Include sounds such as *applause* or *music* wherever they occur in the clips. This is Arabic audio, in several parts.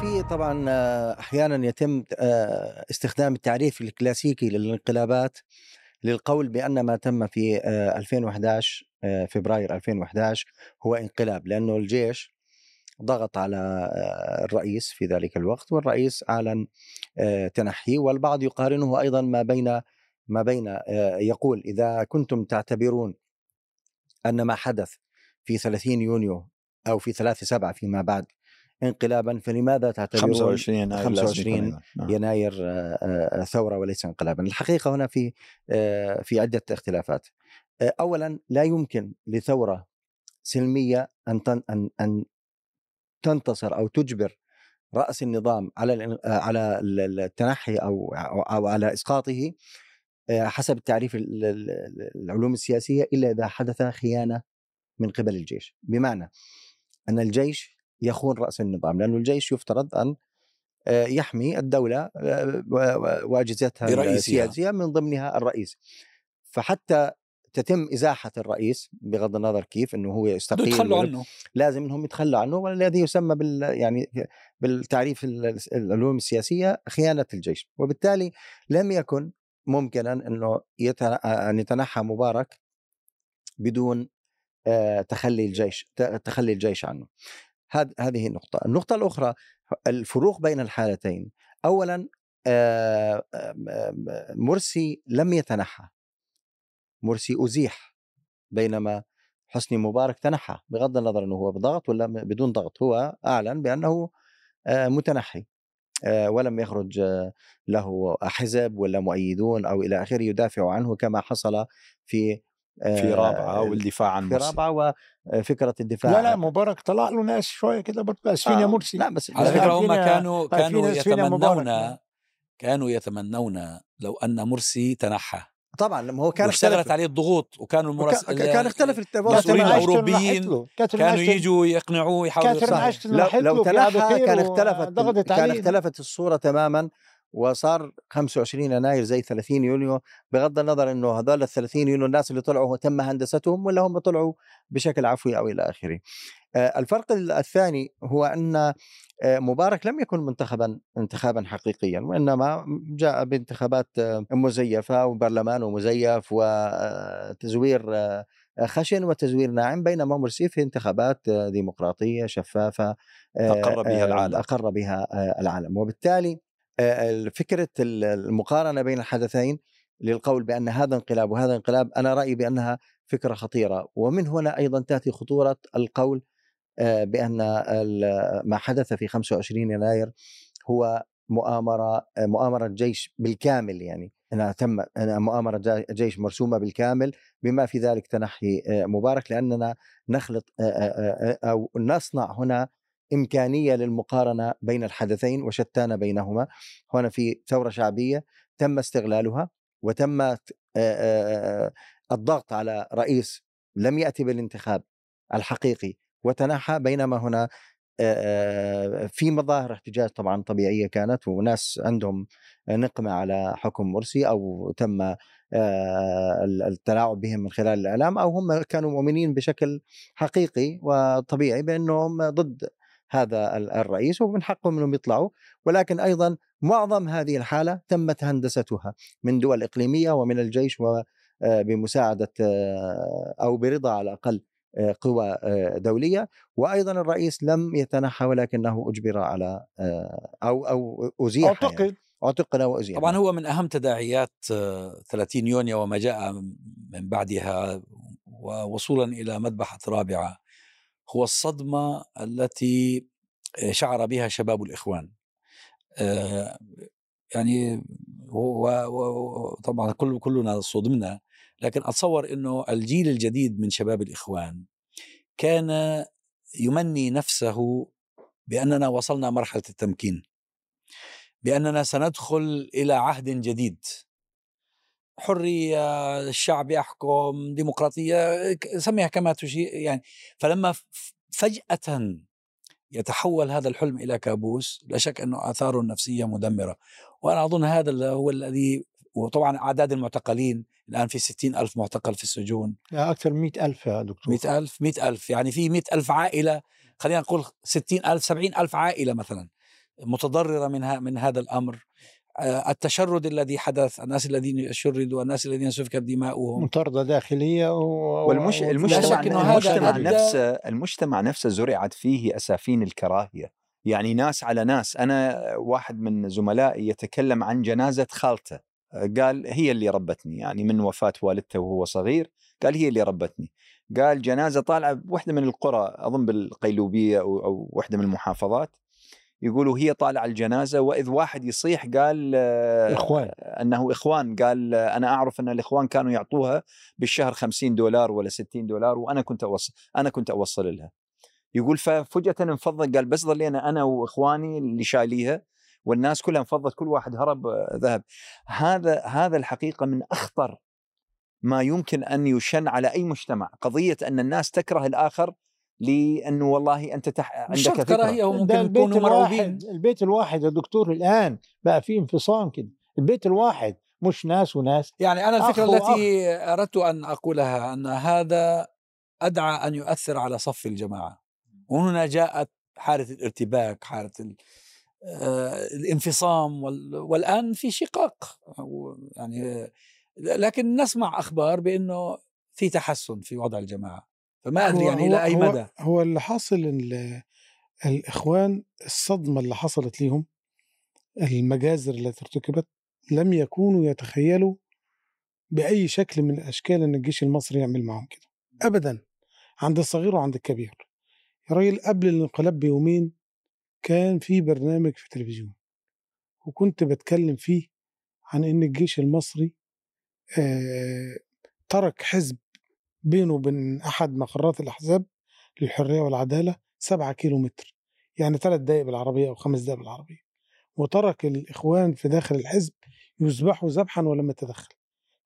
في طبعا آه، أحيانا يتم آه، استخدام التعريف الكلاسيكي للانقلابات للقول بأن ما تم في آه، 2011 آه، فبراير 2011 هو انقلاب لأنه الجيش ضغط على الرئيس في ذلك الوقت والرئيس أعلن تنحيه والبعض يقارنه أيضا ما بين ما بين يقول إذا كنتم تعتبرون أن ما حدث في 30 يونيو أو في 3 7 فيما بعد انقلابا فلماذا تعتبرون 25 يناير لازم 25 يكون أيضاً. نعم. يناير آه، آه، ثورة وليس انقلابا، الحقيقة هنا في آه، في عدة اختلافات. آه، اولا لا يمكن لثورة سلمية أن ان أن تنتصر أو تجبر رأس النظام على آه، على ال- ال- التنحي أو أو على إسقاطه آه، حسب التعريف ال- ال- ال- العلوم السياسية إلا إذا حدث خيانة من قبل الجيش، بمعنى أن الجيش يخون رأس النظام لأنه الجيش يفترض أن آه، يحمي الدولة آه، و- و- وأجهزتها برئيسها. السياسية من ضمنها الرئيس. فحتى تتم إزاحة الرئيس بغض النظر كيف إنه هو يستقيل يتخلوا عنه. لازم إنهم يتخلوا عنه والذي يسمى بال يعني بالتعريف ال- العلوم السياسية خيانة الجيش. وبالتالي لم يكن ممكنا إنه يتن- أن يتنحى مبارك بدون آه، تخلي الجيش تخلي الجيش عنه. هذ- هذه النقطة. النقطة الأخرى الفروق بين الحالتين. أولا آه، مرسي لم يتنحى. مرسي أزيح بينما حسني مبارك تنحى بغض النظر أنه هو بضغط ولا بدون ضغط. هو أعلن بأنه آه، متنحي. آه، ولم يخرج له حزب ولا مؤيدون أو إلى آخره يدافع عنه كما حصل في في رابعة والدفاع عن في رابعة وفكره الدفاع. لا لا مبارك طلع له ناس شوية كده برضه اسفين يا آه، مرسي. لا بس على فكرة هم كانوا فينا كانوا. يتمنون كانوا يتمنون لو أن مرسي تنحى. طبعا لما هو كان واشتغلت اختلف. عليه الضغوط وكانوا المرس... وكا- كان اختلف المسؤولين تماماً. الأوروبيين. كانوا يجوا يقنعوه يحاولوا لو, لو تنحى كان اختلفت كان. اختلفت الصورة تماما. وصار 25 يناير زي 30 يونيو بغض النظر إنه هذول ال 30 يونيو الناس اللي طلعوا تم هندستهم ولا هم طلعوا بشكل عفوي أو إلى آخره. آه، الفرق الثاني هو أن آه، مبارك لم يكن منتخبا انتخابا حقيقيا وإنما جاء بانتخابات آه، مزيفة وبرلمان مزيف وتزوير خشن وتزوير ناعم بينما مرسي في انتخابات ديمقراطية شفافة أقر بها العالم. أقر بها العالم وبالتالي فكرة ال- المقارنة بين الحدثين للقول بأن هذا انقلاب وهذا انقلاب أنا رأيي بأنها فكرة خطيرة. ومن هنا أيضا تأتي خطورة القول آه، بأن ما حدث في 25 يناير هو مؤامرة آه، مؤامرة جيش بالكامل يعني. انها تم مؤامرة جيش مرسومة بالكامل بما في ذلك تنحي آه، مبارك لأننا نخلط آه، آه، آه، أو نصنع هنا إمكانية للمقارنة بين الحدثين وشتان بينهما. هنا في ثورة شعبية تم استغلالها وتم الضغط على رئيس لم يأتي بالانتخاب الحقيقي وتنحى بينما هنا في مظاهر احتجاج طبعا طبيعية كانت وناس عندهم نقمة على حكم مرسي أو تم التلاعب بهم من خلال الإعلام أو هم كانوا مؤمنين بشكل حقيقي وطبيعي بأنهم ضد هذا ال- الرئيس ومن حقهم إنهم يطلعوا ولكن أيضا معظم هذه الحالة تمت هندستها من دول إقليمية ومن الجيش وبمساعده أو برضا على الأقل آه، قوى آه، دولية. وأيضا الرئيس لم يتنحى ولكنه أجبر على آه، أو أو أزيح يعني. أعتقد اعتقل وازيح طبعا هو من أهم تداعيات آه، 30 يونيو وما جاء من بعدها ووصولا إلى مذبحة رابعة. هو الصدمة التي آه، شعر بها شباب الإخوان. آه، يعني وطبعا كل كلنا صدمنا لكن أتصور إنه الجيل الجديد من شباب الإخوان كان يمني نفسه بأننا وصلنا مرحلة التمكين بأننا سندخل إلى عهد جديد. حرية الشعب يحكم ديمقراطية سميها كما تشيء يعني فلما فجأة يتحول هذا الحلم إلى كابوس لا شك أنه آثاره النفسية مدمرة. وأنا أظن هذا هو الذي وطبعا أعداد المعتقلين الآن في ستين ألف معتقل في السجون. أكثر من 100000 يا دكتور. مئة ألف مئة ألف يعني في مئة ألف عائلة خلينا نقول ستين ألف سبعين ألف عائلة مثلا متضررة من من هذا الأمر. التشرد الذي حدث الناس الذين شردوا الناس الذين سفكت دماؤهم. مطاردة داخلية و... والمش المجتمع المجتمع نفسه المجتمع نفسه زرعت فيه أسافين الكراهية. يعني ناس على ناس. أنا واحد من زملائي يتكلم عن جنازة خالته. قال هي اللي ربتني. يعني من وفاة والدته وهو صغير قال هي اللي ربتني. قال جنازة طالعة بوحدة من القرى أظن بالقيلوبية أو أو وحدة من المحافظات. يقولوا هي طالعة الجنازة وإذ واحد يصيح قال آه، إخوان. أنه إخوان قال آه، أنا أعرف أن الإخوان كانوا يعطوها بالشهر 50 دولار ولا 60 دولار وأنا كنت اوصل أنا كنت أوصل لها. يقول ففجأة انفضت قال بس ظلينا أنا وإخواني اللي شايليها والناس كلها انفضت كل واحد هرب آه، ذهب. هذا هذا الحقيقة من أخطر ما يمكن أن يشن على أي مجتمع. قضية أن الناس تكره الآخر لأنه والله أنت تح... عندك فكرة. كراهيه هو ده ممكن البيت يكونوا مرعوبين. الواحد البيت الواحد يا دكتور الآن بقى فيه انفصام كده. البيت الواحد مش ناس وناس. يعني أنا الفكرة أخ. التي أردت أن أقولها أن هذا أدعى أن يؤثر على صف الجماعة. وهنا جاءت حالة الارتباك حالة ال- آه، الانفصام وال- والآن في شقاق. يعني لكن نسمع أخبار بأنه في تحسن في وضع الجماعة. فما أدري هو- يعني هو- إلى اي هو- مدى. هو اللي حاصل ال- الإخوان الصدمة اللي حصلت ليهم المجازر التي ارتكبت لم يكونوا يتخيلوا بأي شكل من الأشكال إن الجيش المصري يعمل معهم كده. ابدا عند الصغير وعند الكبير. يا راجل قبل الانقلاب بيومين كان في برنامج في التلفزيون وكنت بتكلم فيه عن إن الجيش المصري آه ترك حزب بينه وبين أحد مقرات الأحزاب للحرية والعدالة سبعة كيلو متر يعني ثلاث دقائق بالعربية أو خمس دقائق بالعربية وترك الإخوان في داخل الحزب يذبحوا ذبحا ولم يتدخل.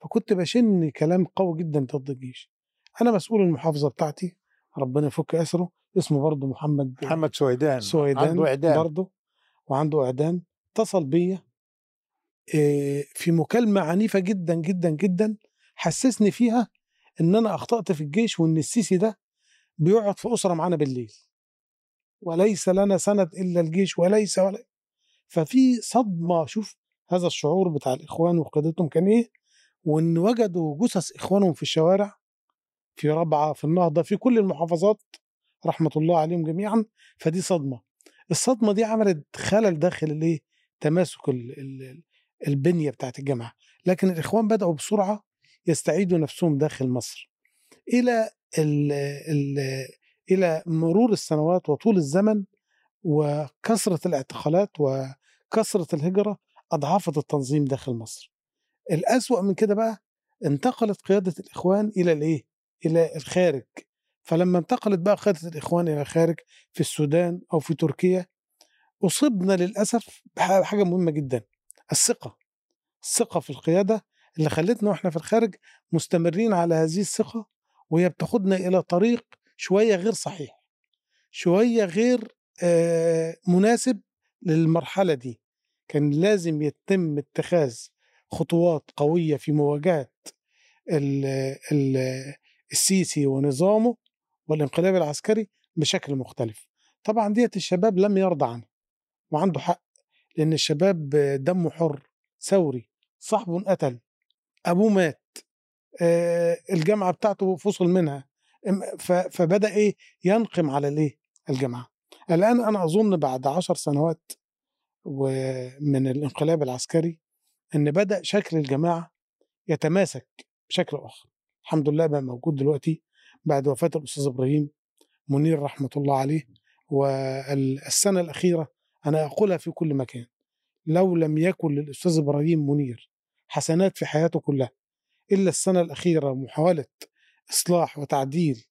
فكنت بشن كلام قوي جدا ضد الجيش. أنا مسؤول المحافظة بتاعتي ربنا يفك أسره. اسمه برضه محمد محمد سويدان. سويدان عنده إعدام. برضه وعنده إعدام. اتصل بيا إيه، في مكالمة عنيفة جدا جدا جدا حسسني فيها إن أنا أخطأت في الجيش وإن السيسي ده بيقعد في أسرة معانا بالليل. وليس لنا سند إلا الجيش وليس ولا ففي صدمة. شوف هذا الشعور بتاع الإخوان وقيادتهم كان إيه؟ وإن وجدوا جثث إخوانهم في الشوارع في ربعة في النهضة في كل المحافظات رحمة الله عليهم جميعا فدي صدمة. الصدمة دي عملت خلل داخل الإيه؟ تماسك ال- ال- البنية بتاعت الجامعة. لكن الإخوان بدأوا بسرعة يستعيدوا نفسهم داخل مصر إلى ال ال إلى مرور السنوات وطول الزمن وكثرة الاعتقالات وكثرة الهجرة أضعفت التنظيم داخل مصر. الأسوأ من كده بقى انتقلت قيادة الإخوان إلى الإيه؟ إلى الخارج. فلما انتقلت بقى قيادة الإخوان إلى الخارج في السودان أو في تركيا اصبنا للأسف بحاجة مهمة جدا الثقة. الثقة في القيادة اللي خلتنا وإحنا في الخارج مستمرين على هذه الثقة وهي بتاخدنا إلى طريق شوية غير صحيح. شوية غير آه، مناسب للمرحلة دي. كان لازم يتم اتخاذ خطوات قوية في مواجهة ال ال السيسي ونظامه والانقلاب العسكري بشكل مختلف. طبعا ديت الشباب لم يرضى عنه وعنده حق لأن الشباب دمه حر ثوري صاحبه انقتل أبوه مات الجامعة بتاعته فصل منها فبدأ إيه ينقم على الإيه الجامعة. الآن أنا أظن بعد عشر سنوات ومن الانقلاب العسكري إن بدأ شكل الجماعه يتماسك بشكل آخر. الحمد لله بقى موجود دلوقتي بعد وفاة الأستاذ إبراهيم منير رحمة الله عليه والسنة الأخيرة أنا أقولها في كل مكان لو لم يكن للأستاذ إبراهيم منير حسنات في حياته كلها إلا السنة الأخيرة محاولة إصلاح وتعديل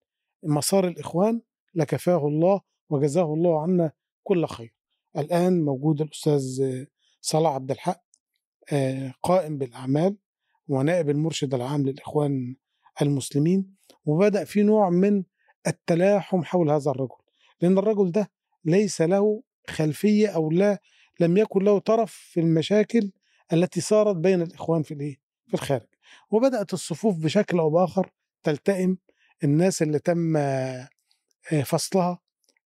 مسار الإخوان لكفاه الله وجزاه الله عنا كل خير. الآن موجود الأستاذ صلاح عبد الحق آه، قائم بالأعمال ونائب المرشد العام للإخوان المسلمين وبدأ في نوع من التلاحم حول هذا الرجل لأن الرجل ده ليس له خلفية أو لا لم يكن له طرف في المشاكل التي صارت بين الإخوان في الإيه؟ في الخارج. وبدأت الصفوف بشكل أو بآخر تلتئم الناس اللي تم آه، فصلها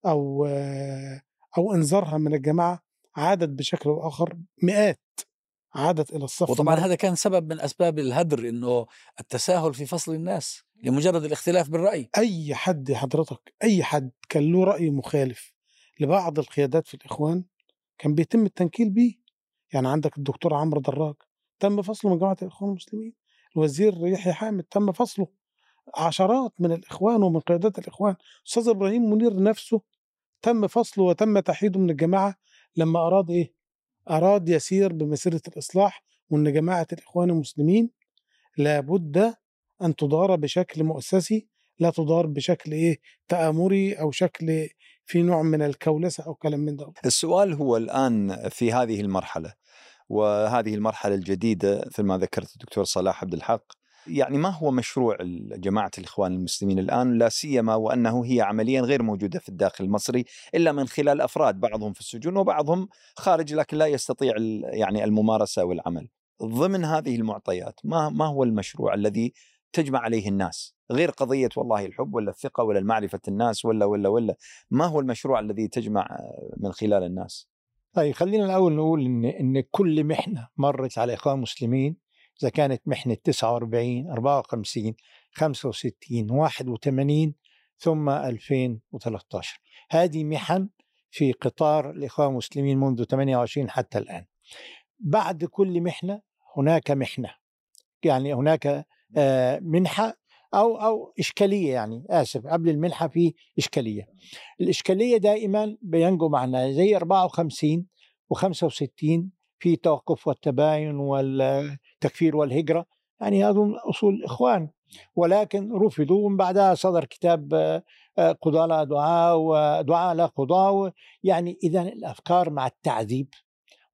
أو آه، أو إنذارها من الجماعة عادت بشكل أو اخر مئات عادت إلى الصف وطبعا مرة. هذا كان سبب من أسباب الهدر إنه التساهل في فصل الناس لمجرد الاختلاف بالرأي أي حد حضرتك أي حد كان له رأي مخالف لبعض القيادات في الإخوان كان بيتم التنكيل به يعني عندك الدكتور عمرو دراج تم فصله من جماعة الإخوان المسلمين الوزير يحيى حامد تم فصله عشرات من الإخوان ومن قيادات الإخوان أستاذ إبراهيم منير نفسه تم فصله وتم تحييده من الجماعة لما أراد إيه؟ أراد يسير بمسيرة الإصلاح وإن جماعة الإخوان المسلمين لابد أن تدار بشكل مؤسسي لا تدار بشكل إيه؟ تآمري أو شكل في نوع من الكولسة أو كلام من ده السؤال هو الآن في هذه المرحلة وهذه المرحلة الجديدة مثل ما ذكرت الدكتور صلاح عبد الحق يعني ما هو مشروع جماعة الإخوان المسلمين الآن؟ لا سيما وأنه هي عمليا غير موجودة في الداخل المصري إلا من خلال أفراد بعضهم في السجون وبعضهم خارج لكن لا يستطيع يعني الممارسة والعمل. ضمن هذه المعطيات ما ما هو المشروع الذي تجمع عليه الناس. غير قضية والله الحب ولا الثقة ولا معرفة الناس ولا ولا ولا ما هو المشروع الذي تجمع من خلال الناس؟ طيب خلينا الأول نقول إن إن كل محنة مرت على إخوان المسلمين إذا كانت محنة 49 54 65 81 ثم 2013 هذه محن في قطار الإخوان المسلمين منذ 28 حتى الآن. بعد كل محنة هناك محنة. يعني هناك منحة أو أو إشكالية يعني آسف قبل المنحة في إشكالية. الإشكالية دائما بينجو معنا زي 54 و65 في توقف والتباين والتكفير والهجرة. يعني هذول أصول الاخوان ولكن رفضوا ومن بعدها صدر كتاب آه، آه، قضاة لا دعاء ودعاء لا قضاء. يعني اذا الأفكار مع التعذيب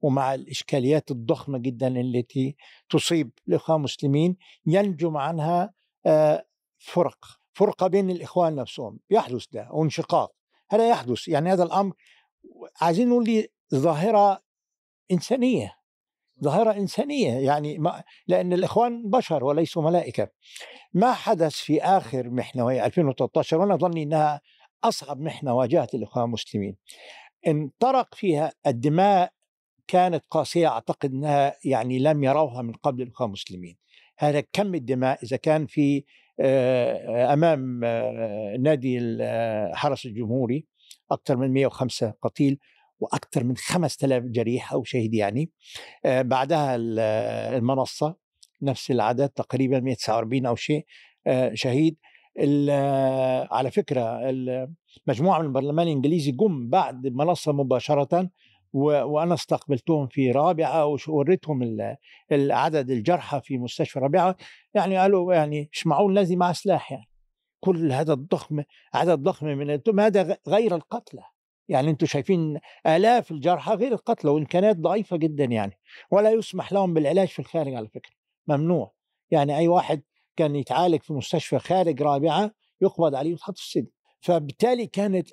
ومع الإشكاليات الضخمة جدا التي تصيب الإخوان المسلمين ينجم عنها آه، فرق فرقه بين الإخوان نفسهم. يحدث ده وانشقاق. هذا يحدث. يعني هذا الأمر عايزين نقول لي ظاهرة إنسانية. ظاهرة إنسانية. يعني ما لأن الإخوان بشر وليسوا ملائكة. ما حدث في آخر محنه وهي 2013 وأنا ظني إنها أصعب محنه واجهت الاخوان المسلمين. انطرق فيها الدماء كانت قاسية أعتقد إنها يعني لم يروها من قبل الاخوان المسلمين. هذا كم الدماء؟ إذا كان في آه، أمام آه، نادي الحرس الجمهوري أكثر من 105 قتيل وأكثر من 5000 جريح أو شهيد يعني. آه، بعدها ال- المنصة نفس العدد تقريبا 149 أو شيء آه، شهيد. آه، على فكرة ال- مجموعة من البرلمان الإنجليزي جم بعد المنصه مباشرة و- وأنا استقبلتهم في رابعة ووريتهم العدد الجرحى في مستشفى رابعة يعني قالوا يعني مش معقول الذي مع سلاح يعني. كل هذا الضخم عدد ضخم من التهم هذا غير القتلى. يعني أنتم شايفين آلاف الجرحى غير القتلى وإمكانيات ضعيفة جدا يعني. ولا يسمح لهم بالعلاج في الخارج على فكرة. ممنوع. يعني أي واحد كان يتعالج في مستشفى خارج رابعة يقبض عليه ويتحط في السجن. فبالتالي كانت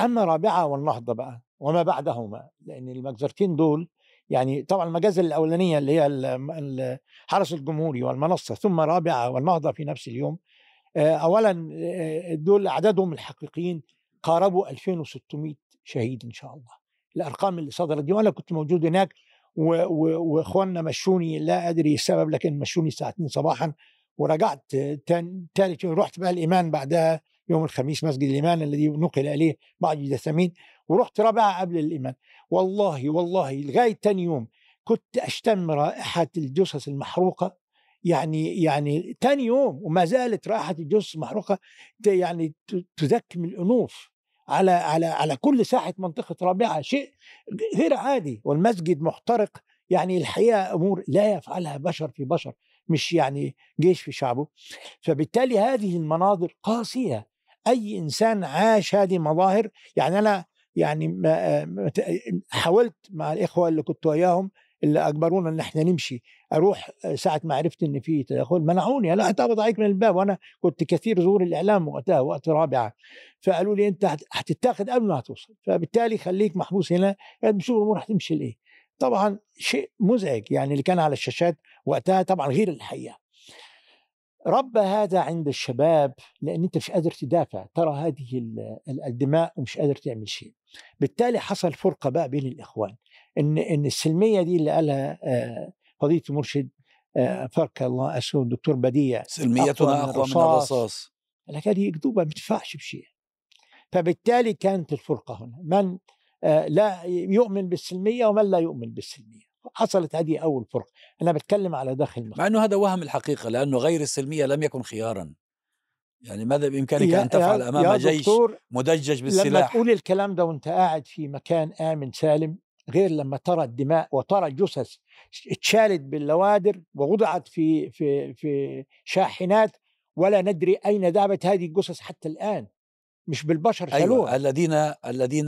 أما رابعة والنهضة بقى. وما بعدهما لأن المجزرتين دول يعني طبعا المجازر الأولانية اللي هي ال- ال- الحرس الجمهوري والمنصة ثم رابعة والنهضه في نفس اليوم اولا دول عددهم الحقيقيين قاربوا 2600 شهيد إن شاء الله. الأرقام اللي صدرت دي وأنا كنت موجود هناك وإخواننا مشوني لا أدري السبب لكن مشوني الساعة 2 صباحا ورجعت تاني رحت بقى الإيمان بعدها يوم الخميس مسجد الإيمان الذي نقل إليه بعض الجثامين ورحت رابعه قبل الإيمان. والله والله لغاية تاني يوم كنت أشتم رائحة الجثث المحروقة. يعني يعني تاني يوم وما زالت رائحة الجثث المحروقة ت- يعني تذكم الأنوف على على على كل ساحة منطقة رابعه شيء غير عادي. والمسجد محترق. يعني الحقيقة أمور لا يفعلها بشر في بشر مش يعني جيش في شعبه. فبالتالي هذه المناظر قاسية. أي إنسان عاش هذه المظاهر. يعني أنا يعني ما ما- حاولت مع الإخوة اللي كنت وياهم اللي أجبرونا إن إحنا نمشي. أروح ساعة ما عرفت إن في تدخل منعوني. لا هتقبض عليك من الباب. وأنا كنت كثير ظهور الإعلام وقتها وقت رابعة. فقالوا لي أنت هت- هتتاخد قبل ما هتوصل. فبالتالي خليك محبوس هنا. نشوف الأمور هتمشي لايه طبعا شيء مزعج يعني اللي كان على الشاشات وقتها طبعا غير الحقيقة. ربى هذا عند الشباب لأن أنت مش قادر تدافع. ترى هذه ال- ال- الدماء ومش قادر تعمل شيء. بالتالي حصل فرقة بقى بين الإخوان. ان إن السلمية دي اللي قالها آه، فضيلة المرشد آه، فرك الله اسمه الدكتور بديع سلميتنا أقوى من الرصاص. الرصاص. لك هذه أكذوبة ما تدفعش بشيء. فبالتالي كانت الفرقة هنا. من آه، لا يؤمن بالسلمية ومن لا يؤمن بالسلمية. حصلت هذه أول فرقة. أنا بتكلم على داخل مصر مع إنه هذا وهم الحقيقة لأنه غير السلمية لم يكن خيارا. يعني ماذا بإمكانك أن تفعل أمام جيش مدجج لما بالسلاح؟ تقول الكلام ده وأنت قاعد في مكان آمن سالم غير لما ترى الدماء وترى الجثث اتشالت باللوادر ووضعت في في في شاحنات ولا ندري أين ذهبت هذه الجثث حتى الآن. مش بالبشر شالوها. أيوه الذين الذين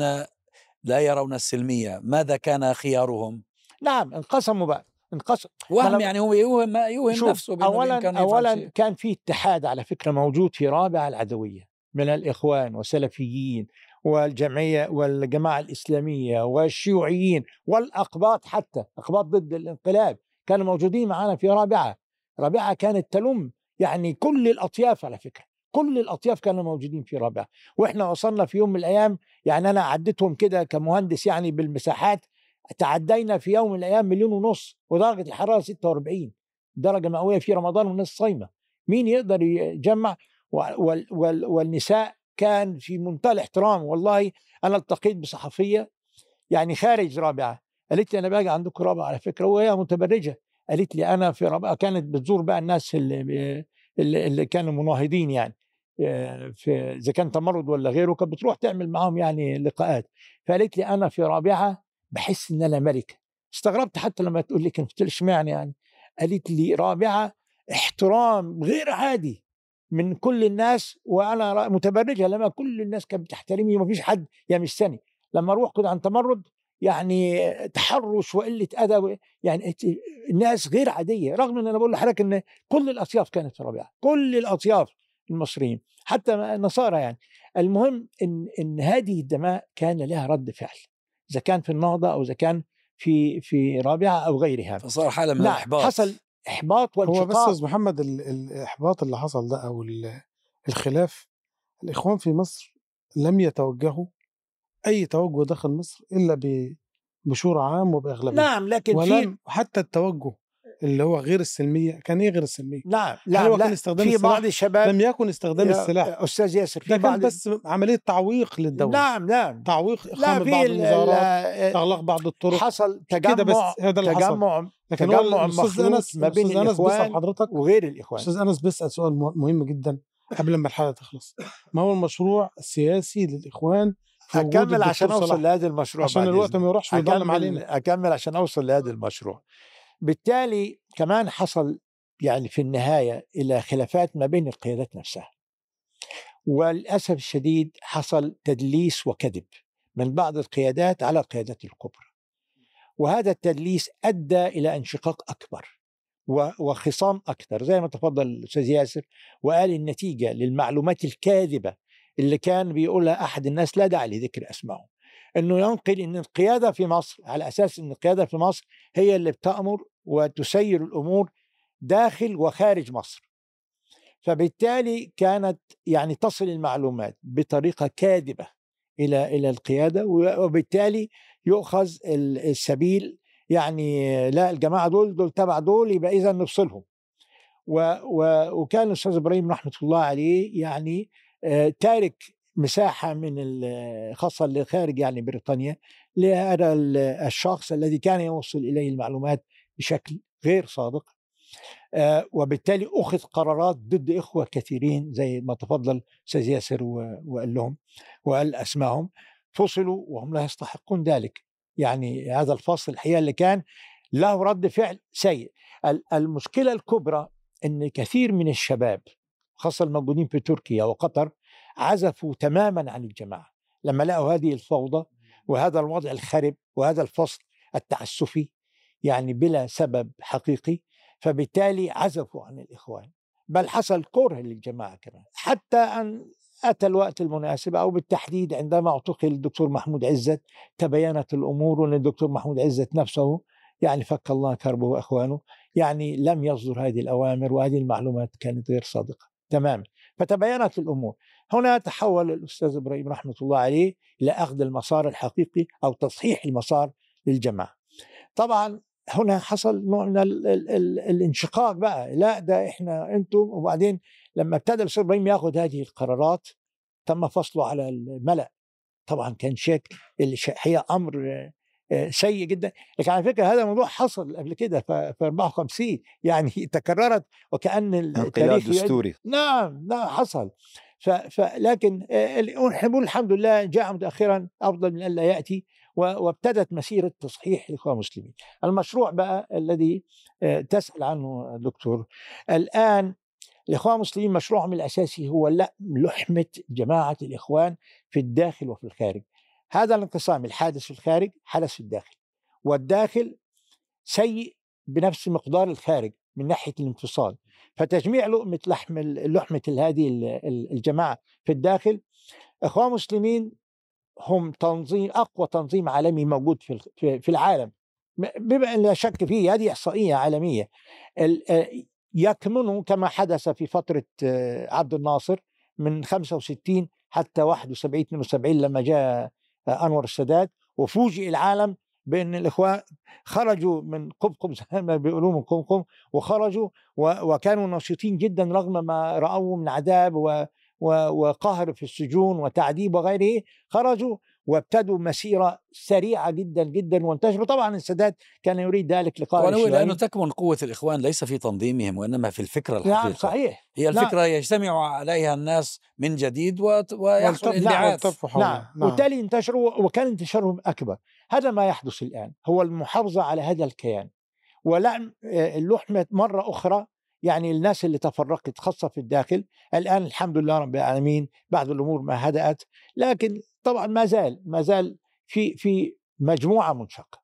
لا يرون السلمية ماذا كان خيارهم؟ نعم انقسموا بقى انقسم. وهم يعني هو يوهم يوهم شوف، نفسه اولا يفعل اولا. كان في اتحاد على فكرة موجود في رابعه العدوية من الإخوان والسلفيين والجمعية والجماعة الإسلامية والشيوعيين والأقباط حتى أقباط ضد الانقلاب كانوا موجودين معنا في رابعة. رابعة كانت تلم يعني كل الأطياف على فكرة كل الأطياف كانوا موجودين في رابعة. وإحنا وصلنا في يوم من الأيام يعني أنا عديتهم كده كمهندس يعني بالمساحات تعدينا في يوم من الأيام مليون ونص ودرجة الحرارة 46 درجة مئوية في رمضان والناس صايمة. مين يقدر يجمع؟ وال وال والنساء كان في منتهى الاحترام والله أنا التقيت بصحفية يعني خارج رابعة قالت لي أنا باجي عندكم رابعة على فكرة وهي متبرجة قالت لي أنا في رابعة كانت بتزور بقى الناس اللي اللي, اللي كانوا مناهضين يعني آه، في إذا كان تمرد ولا غيره كانت بتروح تعمل معاهم يعني لقاءات. فقالت لي أنا في رابعة بحس إن أنا ملكة. استغربت حتى لما تقول لي كنت قلت اشمعنى يعني؟ قالت لي رابعة احترام غير عادي من كل الناس وأنا متبرجة لما كل الناس كانت بتحترمني وما فيش حد يمسني لما أروح كده عن تمرد يعني تحرش وقلة أدب يعني الناس غير عادية رغم إن أنا بقول لحضرتك إن كل الأطياف كانت في رابعة كل الأطياف المصريين حتى النصارى يعني. المهم إن إن هذه الدماء كان لها رد فعل. إذا كان في النهضة أو إذا كان في في رابعة أو غيرها. فصار حالة من نعم الإحباط. حصل إحباط هو بس أستاذ محمد ال- الإحباط اللي حصل ده أو ال- الخلاف الإخوان في مصر لم يتوجهوا أي توجه داخل مصر إلا ب- بشورى عام وبأغلبية. نعم لكن في ولم حتى التوجه اللي هو غير السلمية كان إيه غير السلمية؟ نعم لا هو كان لا استخدام في؟ بعض الشباب لم يكن استخدام يا السلاح. أستاذ ياسر في بعض بس عملية تعويق للدولة. نعم نعم. تعويق لا اقامه في بعض ال- الوزارات ال- أغلاق بعض الطرق. حصل كده بس تجمع هذا اللي حصل. تجمع لكن تجمع أنس ما بين أنس بيسأل الإخوان حضرتك. وغير الإخوان. أستاذ أنس بيسأل سؤال مه- مهم جدا قبل ما الحلقة تخلص. ما هو المشروع السياسي للإخوان أكمل عشان أوصل؟ لهذا المشروع عشان الوقت. ما يروحش ويضلم علينا. أكمل عشان أوصل لهذا المشروع. بالتالي كمان حصل يعني في النهاية إلى خلافات ما بين القيادات نفسها. وللأسف الشديد حصل تدليس وكذب من بعض القيادات على القيادات الكبرى. وهذا التدليس أدى إلى انشقاق أكبر و- وخصام أكثر. زي ما تفضل الأستاذ ياسر وقال النتيجة للمعلومات الكاذبة اللي كان بيقولها أحد الناس لا داعي لذكر أسمائهم إنه ينقل إن القيادة في مصر على أساس إن القيادة في مصر هي اللي بتأمر وتسير الأمور داخل وخارج مصر. فبالتالي كانت يعني تصل المعلومات بطريقة كاذبة إلى إلى القيادة وبالتالي يؤخذ ال- السبيل يعني لا الجماعة دول دول تبع دول يبقى إذا نفصلهم. و و وكان الأستاذ إبراهيم رحمة الله عليه يعني آه، تارك مساحة من خاصة اللي خارج يعني بريطانيا لهذا ال- الشخص الذي كان يوصل إليه المعلومات بشكل غير صادق آه، وبالتالي أخذ قرارات ضد إخوة كثيرين زي ما تفضل أستاذ ياسر وقال لهم وقال اسمائهم فصلوا وهم لا يستحقون ذلك. يعني هذا الفصل الحقيقة اللي كان له رد فعل سيء. ال- المشكلة الكبرى إن كثير من الشباب خاصة الموجودين في تركيا وقطر عزفوا تماما عن الجماعة. لما لقوا هذه الفوضى وهذا الوضع الخرب وهذا الفصل التعسفي يعني بلا سبب حقيقي فبالتالي عزفوا عن الإخوان. بل حصل كره للجماعة كمان حتى أن أتى الوقت المناسب أو بالتحديد عندما اعتقل الدكتور محمود عزت تبينت الأمور وان الدكتور محمود عزت نفسه يعني فك الله كربه وإخوانه يعني لم يصدر هذه الأوامر وهذه المعلومات كانت غير صادقة تماما فتبينت الأمور. هنا تحول الأستاذ إبراهيم رحمة الله عليه إلى أخذ المسار الحقيقي أو تصحيح المسار للجماعة. طبعا هنا حصل نوع من ال ال ال الانشقاق بقى. لا ده إحنا أنتم وبعدين لما ابتدى الأستاذ إبراهيم ياخذ هذه القرارات تم فصله على الملأ. طبعا كان شيك هي أمر آه، سيء جدا. لكن على فكرة هذا الموضوع حصل قبل كده في 54 يعني *laughs* تكررت وكأن انقلاب دستوري. نعم نعم حصل. ف... ف... لكن آه، الحمد لله جاء متاخرا أفضل من الا يأتي. و... وابتدت مسيرة تصحيح الاخوان المسلمين. المشروع بقى الذي آه، تسأل عنه دكتور الآن الإخوان المسلمين مشروعهم الأساسي هو لا لحمة جماعة الإخوان في الداخل وفي الخارج. هذا الانقسام الحادث في الخارج حدث في الداخل والداخل سيء بنفس مقدار الخارج من ناحية الانفصال فتجميع لقمة لحم لحمة هذه ال- ال- الجماعة في الداخل إخوان مسلمين هم تنظيم أقوى تنظيم عالمي موجود في في العالم. بما إن لا شك فيه هذه إحصائية عالمية. ال- آه، يكمنوا كما حدث في فترة آه، عبد الناصر من 65 حتى 71 72 لما جاء آه، أنور السادات وفوجئ العالم بأن الإخوان خرجوا من قبقب زي ما بيقولوا من قمقم وخرجوا وكانوا نشيطين جدا رغم ما رأوه من عذاب وقهر في السجون وتعذيب وغيره خرجوا وابتدوا مسيرة سريعة جدا جدا وانتشروا طبعا السادات كان يريد ذلك لقاء أقول لأنه. تكمن قوة الإخوان ليس في تنظيمهم وإنما في الفكرة الحقيقيه نعم صحيح هي نعم. الفكرة يجتمع عليها الناس من جديد وت- ويحصل والتف- انبعاث والتف حوله. نعم. وبالتالي انتشروا وكان انتشارهم أكبر هذا ما يحدث الآن هو المحافظة على هذا الكيان ولعن آه، اللحمة مرة أخرى يعني الناس اللي تفرقت خاصة في الداخل الآن الحمد لله رب العالمين بعض الأمور ما هدأت لكن طبعا ما زال ما زال في في مجموعة منشقة.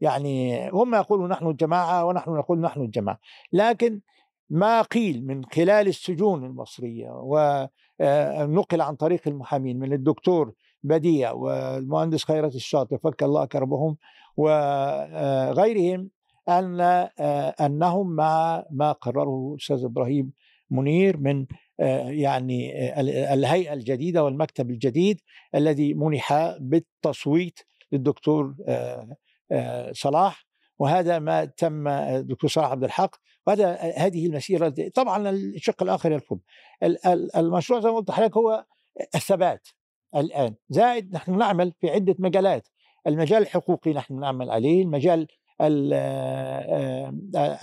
يعني هم يقولون نحن الجماعة ونحن نقول نحن الجماعة لكن ما قيل من خلال السجون المصرية ونقل عن طريق المحامين من الدكتور بديع والمهندس خيرت الشاطر فك الله كربهم وغيرهم أن آه، أنهم مع ما قرره الاستاذ إبراهيم منير من آه، يعني آه، ال- الهيئة الجديدة والمكتب الجديد الذي منح بالتصويت للدكتور صلاح وهذا ما تم الدكتور صلاح عبد الحق وهذا هذه المسيرة التي- طبعا الشق الآخر يرفض. ال- ال- المشروع زي ما قلت لحضرتك هو الثبات الآن. زائد نحن نعمل في عدة مجالات. المجال الحقوقي نحن نعمل عليه المجال ال-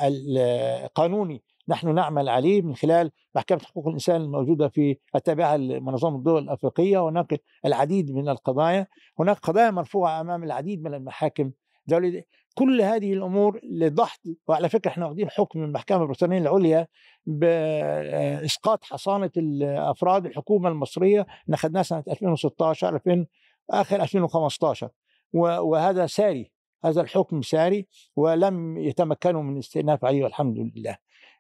القانوني نحن نعمل عليه من خلال محكمة حقوق الإنسان الموجودة في التابعة لمنظمة الدول الأفريقية. وهناك العديد من القضايا هناك قضايا مرفوعة أمام العديد من المحاكم. دولية كل هذه الأمور لضغط وعلى فكرة إحنا واخدين حكم من المحكمة البريطانية العليا بإسقاط حصانة الأفراد الحكومة المصرية. أخذناها سنة 2016 2000 آخر 2015 و- وهذا ساري. هذا الحكم ساري ولم يتمكنوا من الاستئناف عليه والحمد لله.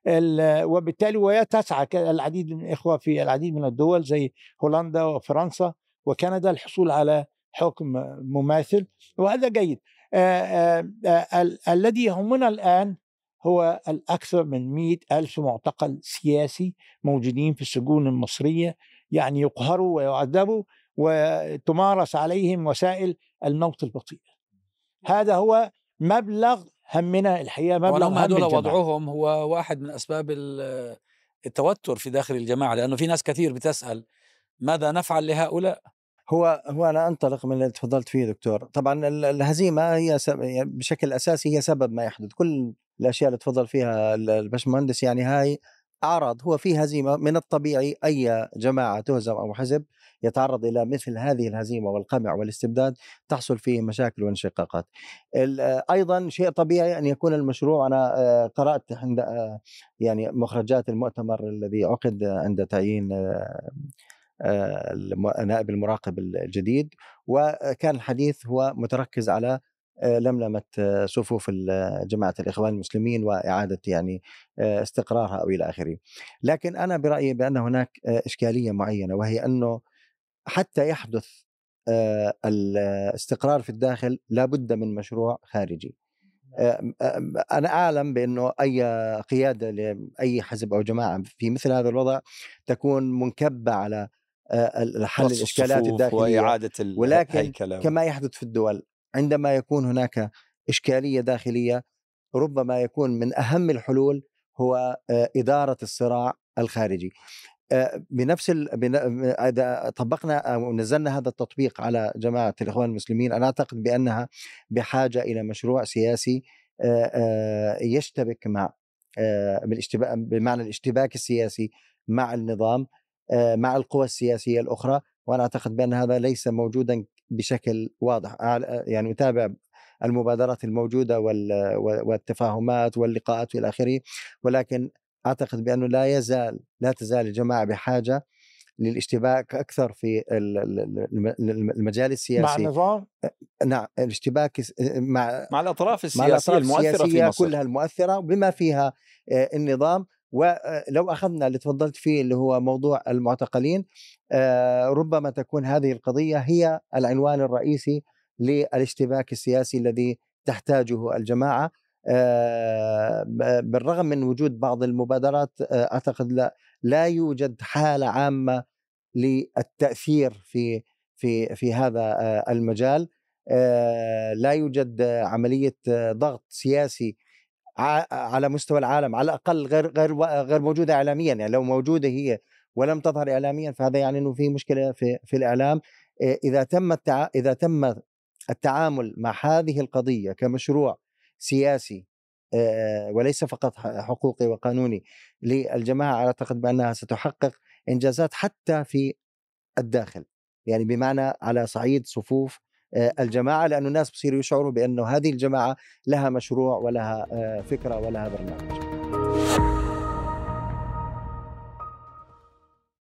ال- وبالتالي وتسعى ك- العديد من الإخوة في العديد من الدول زي هولندا وفرنسا وكندا الحصول على حكم مماثل. وهذا جيد. آه، آه، آه، ال- الذي يهمنا الآن هو الأكثر من مئة ألف معتقل سياسي موجودين في السجون المصرية يعني يقهروا ويعذبوا وتمارس عليهم وسائل الموت البطيء هذا هو مبلغ همنا الحقيقة مبلغ هم هذول الجماعة. وضعهم هو واحد من أسباب ال- التوتر في داخل الجماعة لأنه في ناس كثير بتسأل ماذا نفعل لهؤلاء؟ هو هو أنا أنطلق من اللي تفضلت فيه دكتور طبعا ال- الهزيمة هي يعني بشكل أساسي هي سبب ما يحدث كل الأشياء اللي تفضل فيها ال- البشمهندس يعني هاي أعراض هو في هزيمة من الطبيعي أي جماعة تهزم أو حزب يتعرض إلى مثل هذه الهزيمة والقمع والاستبداد تحصل فيه مشاكل وانشقاقات. ال- أيضا شيء طبيعي أن يكون المشروع أنا آه، قرأت عند آه، يعني مخرجات المؤتمر الذي عقد عند تعيين آه، آه، نائب المراقب الجديد وكان الحديث هو متركز على آه، لملمة آه، صفوف ال- جماعة الإخوان المسلمين وإعادة يعني آه، استقرارها أو إلى آخره. لكن أنا برأيي بأن هناك آه، إشكالية معينة وهي أنه حتى يحدث آه، الاستقرار في الداخل لابد من مشروع خارجي. آه، آه، أنا أعلم بأنه أي قيادة لأي حزب أو جماعة في مثل هذا الوضع تكون منكبة على آه، حل الصفوف الداخلية. وإعادة ولكن كما يحدث في الدول عندما يكون هناك إشكالية داخلية ربما يكون من أهم الحلول هو آه، إدارة الصراع الخارجي. آه، بنفس ال... إذا طبقنا أو نزلنا هذا التطبيق على جماعة الإخوان المسلمين أنا أعتقد بأنها بحاجة إلى مشروع سياسي آه، يشتبك مع بمعنى الاشتباك السياسي مع النظام مع القوى السياسية الأخرى وأنا أعتقد بأن هذا ليس موجودا بشكل واضح. يعني أتابع المبادرات الموجودة والتفاهمات واللقاءات والى آخره ولكن أعتقد بأنه لا يزال لا تزال الجماعة بحاجة للاشتباك أكثر في المجال السياسي. مع النظام نعم الاشتباك مع مع الأطراف السياسيه مع الأطراف المؤثرة السياسية في مصر. كلها المؤثرة بما فيها النظام ولو أخذنا اللي تفضلت فيه اللي هو موضوع المعتقلين ربما تكون هذه القضية هي العنوان الرئيسي للاشتباك السياسي الذي تحتاجه الجماعة. بالرغم من وجود بعض المبادرات أعتقد لا لا يوجد حالة عامة للتأثير في في في هذا المجال. لا يوجد عملية ضغط سياسي على مستوى العالم على الأقل غير غير غير موجودة اعلاميا يعني لو موجودة هي ولم تظهر اعلاميا فهذا يعني إنه في مشكلة في في الإعلام. إذا تم التع... إذا تم التعامل مع هذه القضية كمشروع سياسي وليس فقط حقوقي وقانوني للجماعة أعتقد بأنها ستحقق إنجازات حتى في الداخل. يعني بمعنى على صعيد صفوف الجماعة لأنه الناس بصيروا يشعروا بأنه هذه الجماعة لها مشروع ولها فكرة ولها برنامج.